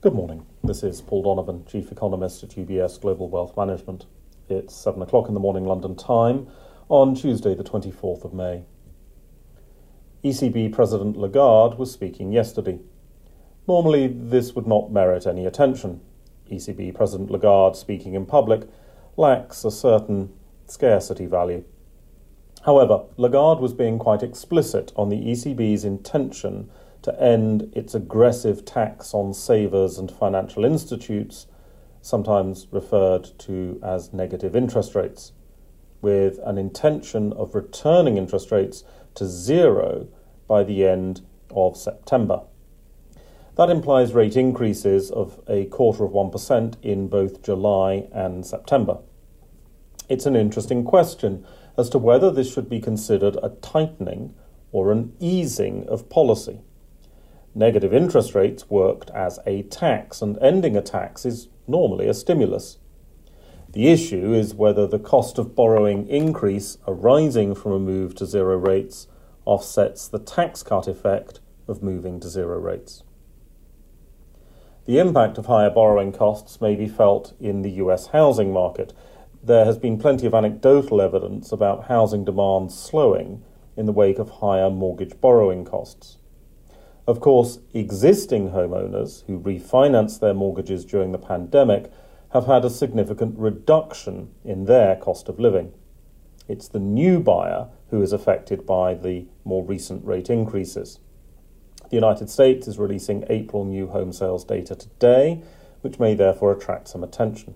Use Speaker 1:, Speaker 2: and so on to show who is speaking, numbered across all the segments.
Speaker 1: Good morning. This is Paul Donovan, Chief Economist at UBS Global Wealth Management. It's 7 o'clock in the morning London time on Tuesday, the 24th of May. ECB President Lagarde was speaking yesterday. Normally, this would not merit any attention. ECB President Lagarde speaking in public lacks a certain scarcity value. However, Lagarde was being quite explicit on the ECB's intention to end its aggressive tax on savers and financial institutes, sometimes referred to as negative interest rates, with an intention of returning interest rates to zero by the end of September. That implies rate increases of a quarter of 1% in both July and September. It's an interesting question as to whether this should be considered a tightening or an easing of policy. Negative interest rates worked as a tax, and ending a tax is normally a stimulus. The issue is whether the cost of borrowing increase arising from a move to zero rates offsets the tax cut effect of moving to zero rates. The impact of higher borrowing costs may be felt in the US housing market. There has been plenty of anecdotal evidence about housing demand slowing in the wake of higher mortgage borrowing costs. Of course, existing homeowners who refinanced their mortgages during the pandemic have had a significant reduction in their cost of living. It's the new buyer who is affected by the more recent rate increases. The United States is releasing April new home sales data today, which may therefore attract some attention.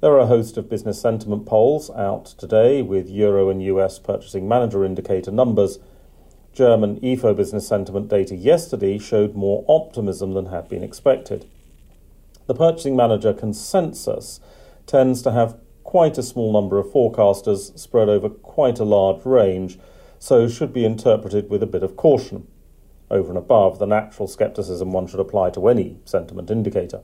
Speaker 1: There are a host of business sentiment polls out today with Euro and US purchasing manager indicator numbers German Ifo business sentiment data yesterday showed more optimism than had been expected. The purchasing manager consensus tends to have quite a small number of forecasters spread over quite a large range, so should be interpreted with a bit of caution, over and above the natural scepticism one should apply to any sentiment indicator.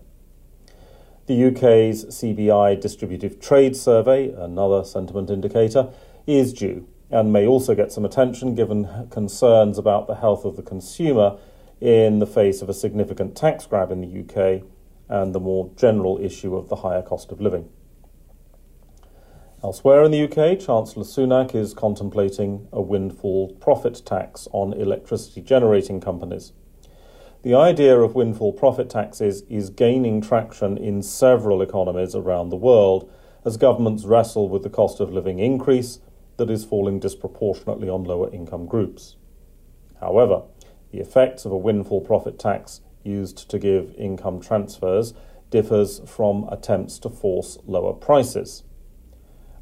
Speaker 1: The UK's CBI Distributive Trade Survey, another sentiment indicator, is due and may also get some attention given concerns about the health of the consumer in the face of a significant tax grab in the UK and the more general issue of the higher cost of living. Elsewhere in the UK, Chancellor Sunak is contemplating a windfall profit tax on electricity generating companies. The idea of windfall profit taxes is gaining traction in several economies around the world as governments wrestle with the cost of living increase that is falling disproportionately on lower income groups. However, the effects of a windfall profit tax used to give income transfers differs from attempts to force lower prices.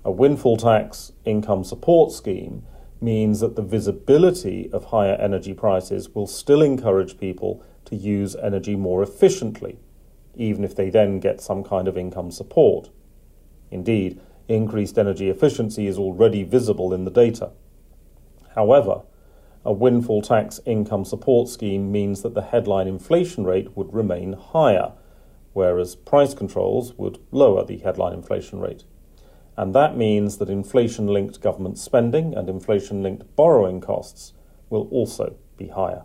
Speaker 1: A windfall tax income support scheme means that the visibility of higher energy prices will still encourage people to use energy more efficiently, even if they then get some kind of income support. Indeed, increased energy efficiency is already visible in the data. However, a windfall tax income support scheme means that the headline inflation rate would remain higher, whereas price controls would lower the headline inflation rate. And that means that inflation linked government spending and inflation linked borrowing costs will also be higher.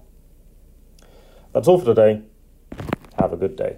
Speaker 1: That's all for today. Have a good day.